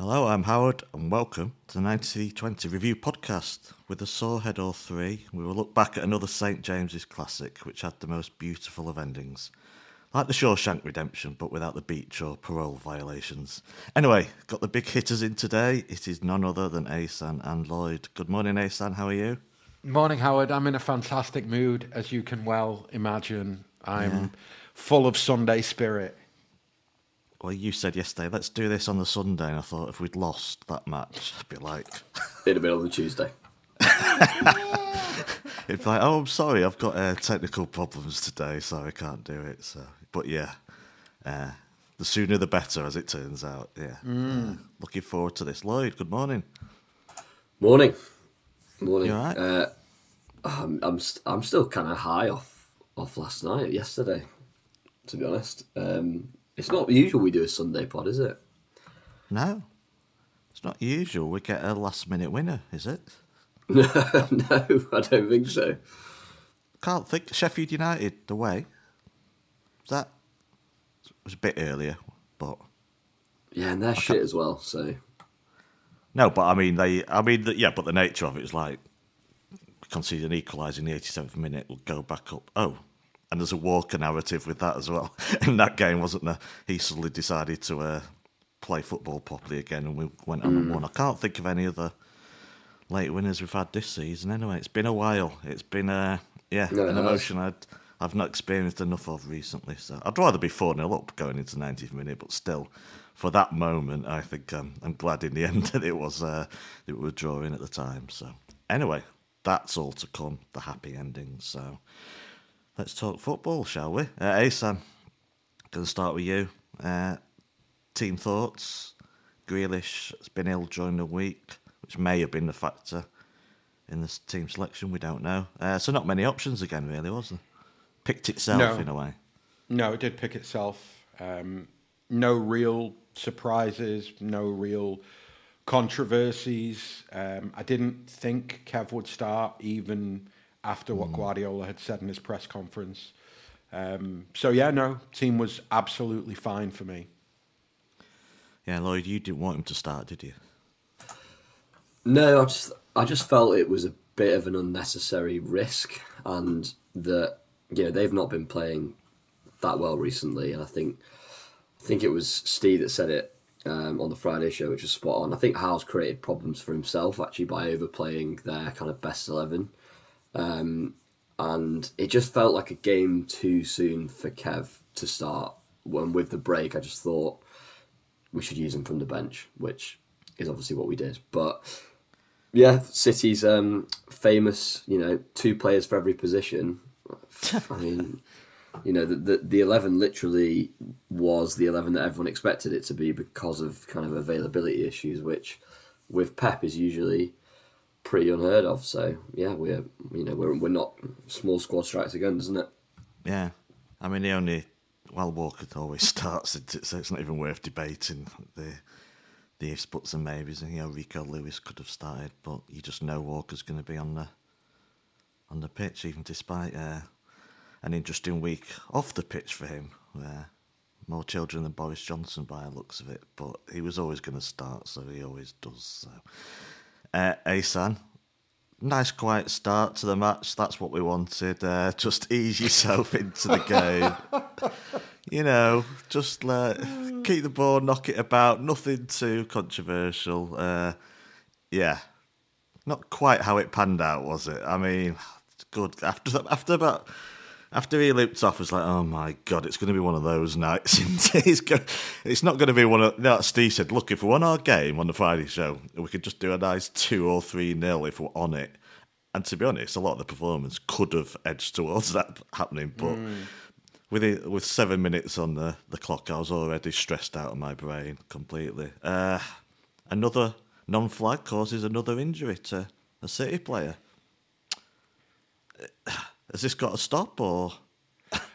Hello, I'm Howard, and welcome to the 93:20 Review Podcast. With a sore head or three, we will look back at another St James's classic, which had the most beautiful of endings. Like the Shawshank Redemption, but without the beach or parole violations. Anyway, got the big hitters in today. It is none other than Ahsan and Lloyd. Good morning, Ahsan. How are you? Morning, Howard. I'm in a fantastic mood, as you can well imagine. I'm yeah. full of Sunday spirit well, you said yesterday, let's do this on the Sunday. And I thought if we'd lost that match, I'd be like. It'd have been on the Tuesday. It'd be like, oh, I'm sorry, I've got uh, technical problems today, so I can't do it. So, But yeah, uh, the sooner the better, as it turns out. Yeah. Mm. Uh, looking forward to this. Lloyd, good morning. Morning. Morning. You all right? Uh, I'm, I'm, st- I'm still kind of high off, off last night, yesterday, to be honest. Um, it's not usual we do a Sunday pod, is it? No, it's not usual. We get a last minute winner, is it? no, I don't think so. Can't think. Sheffield United away. Was that was a bit earlier, but yeah, and they're I shit can't... as well. So no, but I mean they. I mean, yeah, but the nature of it is like concede an equaliser in the 87th minute, we'll go back up. Oh, and there's a Walker narrative with that as well. In that game, wasn't there? He suddenly decided to uh, play football properly again, and we went on mm. and won. I can't think of any other late winners we've had this season. Anyway, it's been a while. It's been uh, yeah, no, an emotion I'd I've not experienced enough of recently. So I'd rather be four 0 up going into the 90th minute, but still, for that moment, I think um, I'm glad in the end that it was uh, that we were drawing at the time. So anyway, that's all to come. The happy ending. So. Let's talk football, shall we? Uh, Ahsan, going to start with you. Uh, team thoughts. Grealish has been ill during the week, which may have been a factor in this team selection. We don't know. Uh, so not many options again, really, was there? Picked itself no. in a way. No, it did pick itself. Um, no real surprises. No real controversies. Um, I didn't think Kev would start even after what mm. Guardiola had said in his press conference. Um, so yeah, no, team was absolutely fine for me. Yeah, Lloyd, you didn't want him to start, did you? No, I just I just felt it was a bit of an unnecessary risk, and that you know they've not been playing that well recently, and I think I think it was Steve that said it um, on the Friday show, which was spot on. I think Howe's created problems for himself actually by overplaying their kind of best eleven. Um, and it just felt like a game too soon for Kev to start. When with the break, I just thought we should use him from the bench, which is obviously what we did. But yeah, City's um, famous, you know, two players for every position. I mean, you know, the, the, the eleven literally was the eleven that everyone expected it to be because of kind of availability issues, which with Pep is usually pretty unheard of. So yeah, we're you know we're we're not small squad strikes again, doesn't it? Yeah, I mean the only well Walker always starts, so it's not even worth debating the the ifs, buts, and maybes. And you know Rico Lewis could have started, but you just know Walker's going to be on the on the pitch, even despite uh, an interesting week off the pitch for him. Where more children than Boris Johnson by the looks of it, but he was always going to start, so he always does. So uh, Ahsan, nice quiet start to the match. That's what we wanted. Uh, just ease yourself into the game. you know, just let, keep the ball, knock it about. Nothing too controversial. Uh, yeah, not quite how it panned out, was it? I mean, good after after about after he looped off, was like, oh my god, it's going to be one of those nights. it's, go- it's not going to be one of. No, Steve said, look, if we won our game on the Friday show, we could just do a nice two or three nil if we're on it. And to be honest, a lot of the performance could have edged towards that happening, but. Mm. With it, with seven minutes on the, the clock, I was already stressed out of my brain completely. Uh, another non-flag causes another injury to a City player has this got to stop or?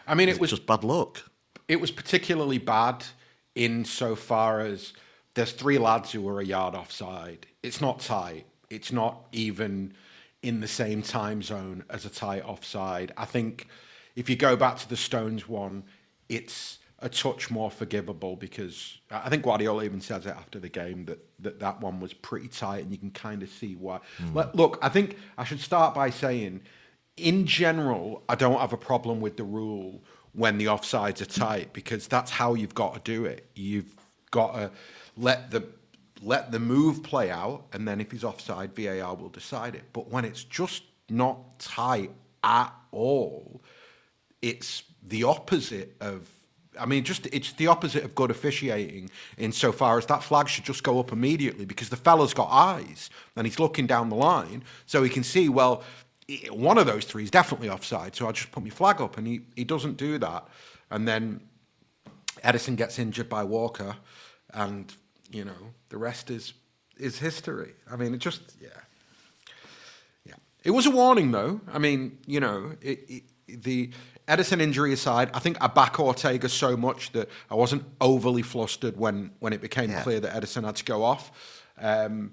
I mean, it was just bad luck. It was particularly bad in so far as there's three lads who were a yard offside. It's not tight. It's not even in the same time zone as a tight offside. I think if you go back to the Stones one, it's a touch more forgivable because I think Guardiola even says it after the game that that, that one was pretty tight and you can kind of see why. Mm. Look, I think I should start by saying, in general, I don't have a problem with the rule when the offsides are tight because that's how you've got to do it. You've got to let the let the move play out, and then if he's offside, VAR will decide it. But when it's just not tight at all, it's the opposite of I mean, just it's the opposite of good officiating insofar as that flag should just go up immediately because the fella's got eyes and he's looking down the line, so he can see. Well, one of those three is definitely offside, so I just put my flag up, and he he doesn't do that, and then Ederson gets injured by Walker, and you know the rest is is history. I mean, it just yeah, yeah. It was a warning, though. I mean, you know, it, it, the Ederson injury aside, I think I back Ortega so much that I wasn't overly flustered when, when it became yeah. clear that Ederson had to go off. Um,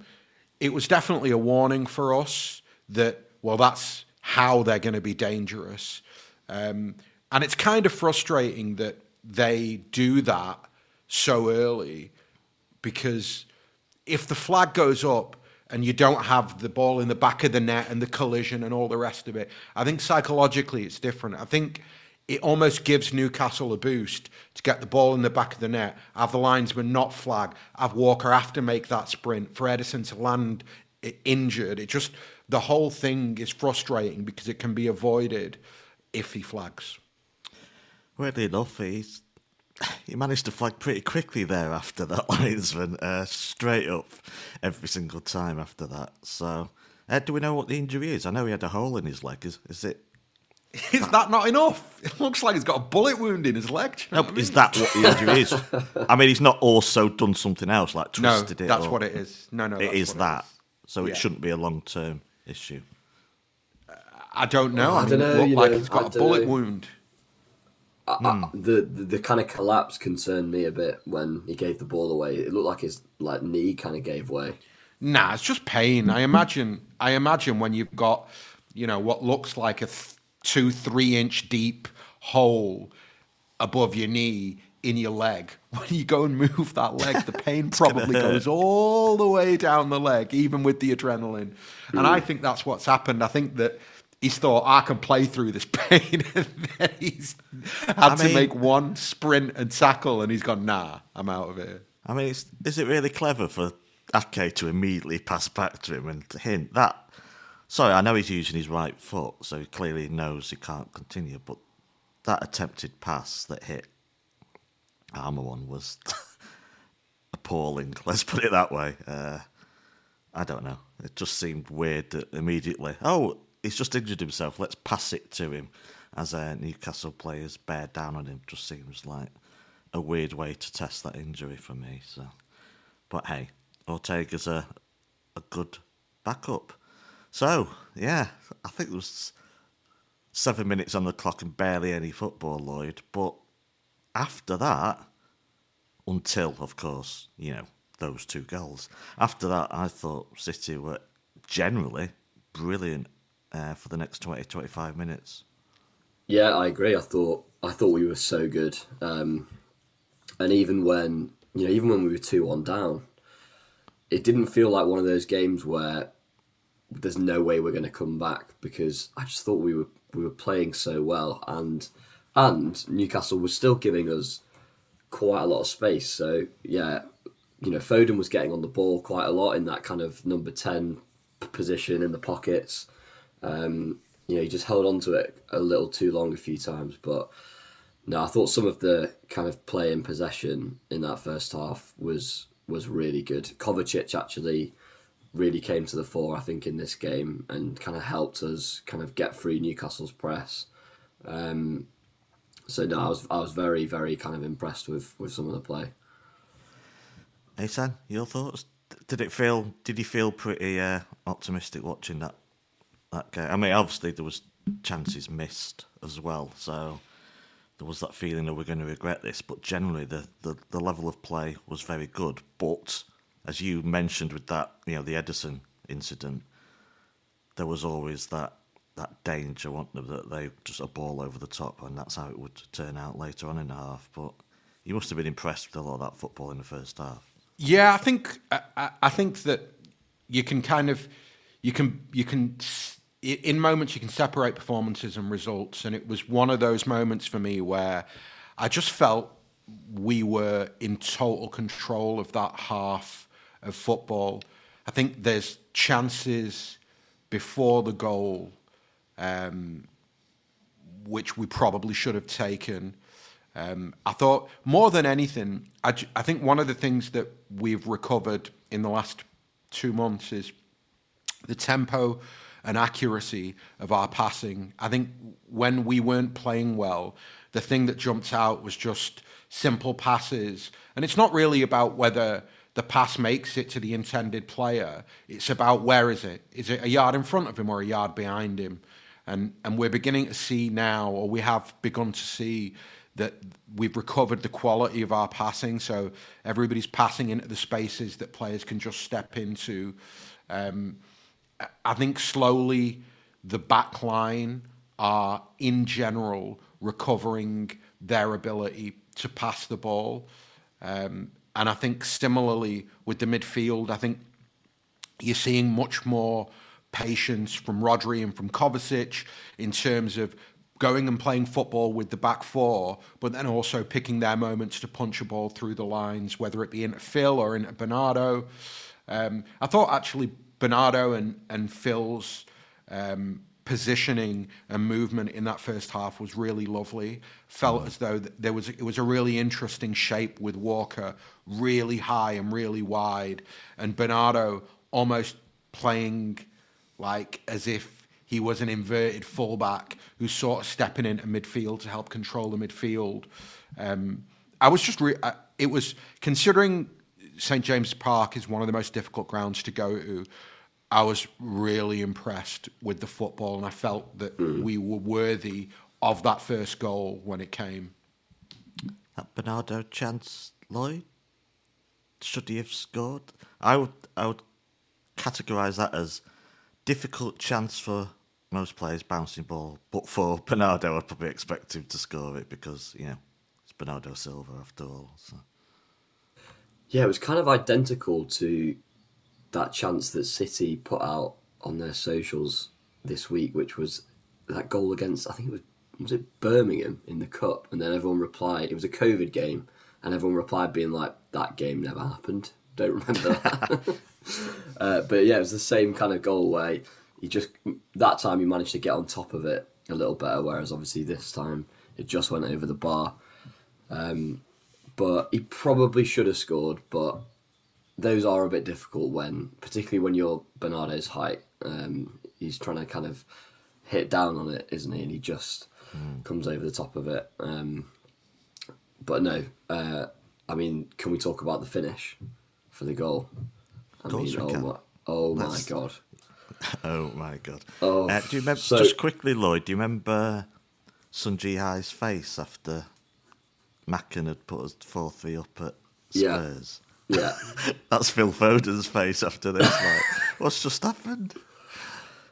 it was definitely a warning for us that, well, that's how they're going to be dangerous. Um, and it's kind of frustrating that they do that so early because if the flag goes up and you don't have the ball in the back of the net and the collision and all the rest of it. I think psychologically it's different. I think it almost gives Newcastle a boost to get the ball in the back of the net, have the linesman not flag, have Walker have to make that sprint for Ederson to land injured. It just the whole thing is frustrating because it can be avoided if he flags. Weirdly enough, he's he managed to flag pretty quickly there after that linesman, uh, straight up every single time after that. So, uh, do we know what the injury is? I know he had a hole in his leg. Is, is it? Is that not enough? It looks like he's got a bullet wound in his leg. No, I mean? is that what the injury is? I mean, he's not also done something else, like twisted no, it. that's or, what it is. No, no, it is that. It is. So yeah. it shouldn't be a long term issue. I don't know. I, I mean, don't know. It like know, he's got a bullet know. wound. I, I, hmm. the, the, the kind of collapse concerned me a bit when he gave the ball away. It looked like his like knee kind of gave way. Nah, it's just pain. I imagine. I imagine when you've got, you know, what looks like a th- two, three inch deep hole above your knee in your leg. When you go and move that leg, the pain probably goes all the way down the leg, even with the adrenaline. And I think that's what's happened. I think that he's thought I can play through this pain, and then he's had I to mean, make one sprint and tackle, and he's gone, nah, I'm out of here. I mean, is it really clever for Ake to immediately pass back to him and hint that? Sorry, I know he's using his right foot, so he clearly knows he can't continue. But that attempted pass that hit Armour one was appalling. Let's put it that way. Uh, I don't know. It just seemed weird that immediately, oh, he's just injured himself. Let's pass it to him as uh, Newcastle players bear down on him. Just seems like a weird way to test that injury for me. So, but hey, Ortega's a a good backup. So yeah, I think it was seven minutes on the clock and barely any football, Lloyd. But after that, until of course you know those two goals. After that, I thought City were generally brilliant uh, for the next 20, 25 minutes. Yeah, I agree. I thought I thought we were so good, um, and even when you know, even when we were two one down, it didn't feel like one of those games where there's no way we're going to come back because I just thought we were we were playing so well, and and Newcastle was still giving us quite a lot of space. So yeah, you know, Foden was getting on the ball quite a lot in that kind of number ten position in the pockets. Um, you know, he just held on to it a little too long a few times. But no, I thought some of the kind of play in possession in that first half was was really good. Kovacic actually really came to the fore, I think, in this game and kind of helped us kind of get through Newcastle's press. Um, so no, I was I was very very kind of impressed with with some of the play. Ahsan, your thoughts? Did it feel? Did you feel pretty uh, optimistic watching that that game. I mean, obviously there was chances missed as well, so there was that feeling that we're going to regret this. But generally, the, the, the level of play was very good. But as you mentioned with that, you know, the Ederson incident, there was always that that danger, wasn't there, that they just a ball over the top, and that's how it would turn out later on in the half. But you must have been impressed with a lot of that football in the first half. Yeah, I think I, I think that you can kind of you can you can in moments you can separate performances and results, and it was one of those moments for me where I just felt we were in total control of that half of football. I think there's chances before the goal, um, which we probably should have taken. Um, I thought more than anything, I, I think one of the things that we've recovered in the last two months is the tempo and accuracy of our passing. I think when we weren't playing well, the thing that jumped out was just simple passes. And it's not really about whether the pass makes it to the intended player. It's about where is it? Is it a yard in front of him or a yard behind him? And and we're beginning to see now, or we have begun to see that we've recovered the quality of our passing. So everybody's passing into the spaces that players can just step into. Um, I think slowly the back line are in general recovering their ability to pass the ball. Um, and I think similarly with the midfield, I think you're seeing much more patience from Rodri and from Kovacic in terms of going and playing football with the back four, but then also picking their moments to punch a ball through the lines, whether it be into Phil or into Bernardo. Um, I thought actually Bernardo and, and Phil's um, positioning and movement in that first half was really lovely. Felt mm. as though there was it was a really interesting shape with Walker really high and really wide, and Bernardo almost playing like as if he was an inverted fullback who's sort of stepping into midfield to help control the midfield. Um, I was just re- it was considering St James Park is one of the most difficult grounds to go to. I was really impressed with the football, and I felt that mm. we were worthy of that first goal when it came. That Bernardo chance, Lloyd, should he have scored? I would, I would categorise that as difficult chance for most players bouncing ball, but for Bernardo, I'd probably expect him to score it because you know it's Bernardo Silva after all. So. Yeah, it was kind of identical to that chance that City put out on their socials this week, which was that goal against I think it was was it Birmingham in the cup, and then everyone replied it was a COVID game, and everyone replied being like that game never happened. Don't remember that. uh, but yeah, it was the same kind of goal where he just that time he managed to get on top of it a little better, whereas obviously this time it just went over the bar. Um, but he probably should have scored, but those are a bit difficult when, particularly when you're Bernardo's height. Um, he's trying to kind of hit down on it, isn't he? And he just mm. comes over the top of it. Um, but no, uh, I mean, can we talk about the finish for the goal? I mean, oh my, oh my god. Oh my god. Oh, uh, do you remember so, just quickly, Lloyd? Do you remember Sun Jihai's face after Macken had put us four three up at Spurs? Yeah. Yeah. That's Phil Foden's face after this. Like, what's just happened?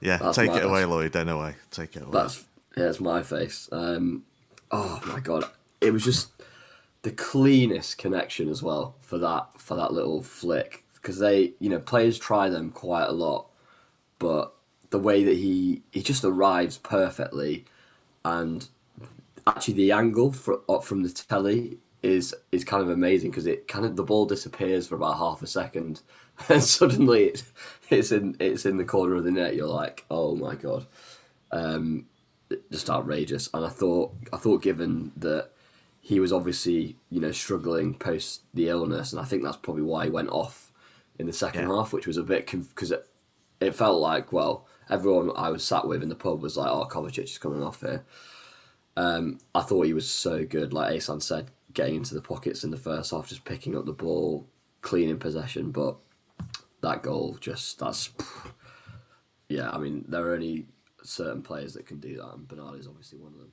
Yeah, that's take it away, Lloyd. Anyway, take it away. That's yeah, it's my face. Um, oh my god, it was just the cleanest connection as well for that for that little flick because they, you know, players try them quite a lot, but the way that he he just arrives perfectly, and actually the angle for, from the telly is is kind of amazing because it kind of the ball disappears for about half a second, and suddenly it's it's in it's in the corner of the net. You're like, oh my god, um, just outrageous. And I thought I thought given that he was obviously you know struggling post the illness, and I think that's probably why he went off in the second yeah. half, which was a bit because it, it felt like well everyone I was sat with in the pub was like, oh Kovacic is coming off here. Um, I thought he was so good, like Ahsan said, getting into the pockets in the first half, just picking up the ball, cleaning possession. But that goal, just that's yeah. I mean, there are only certain players that can do that, and Bernard is obviously one of them.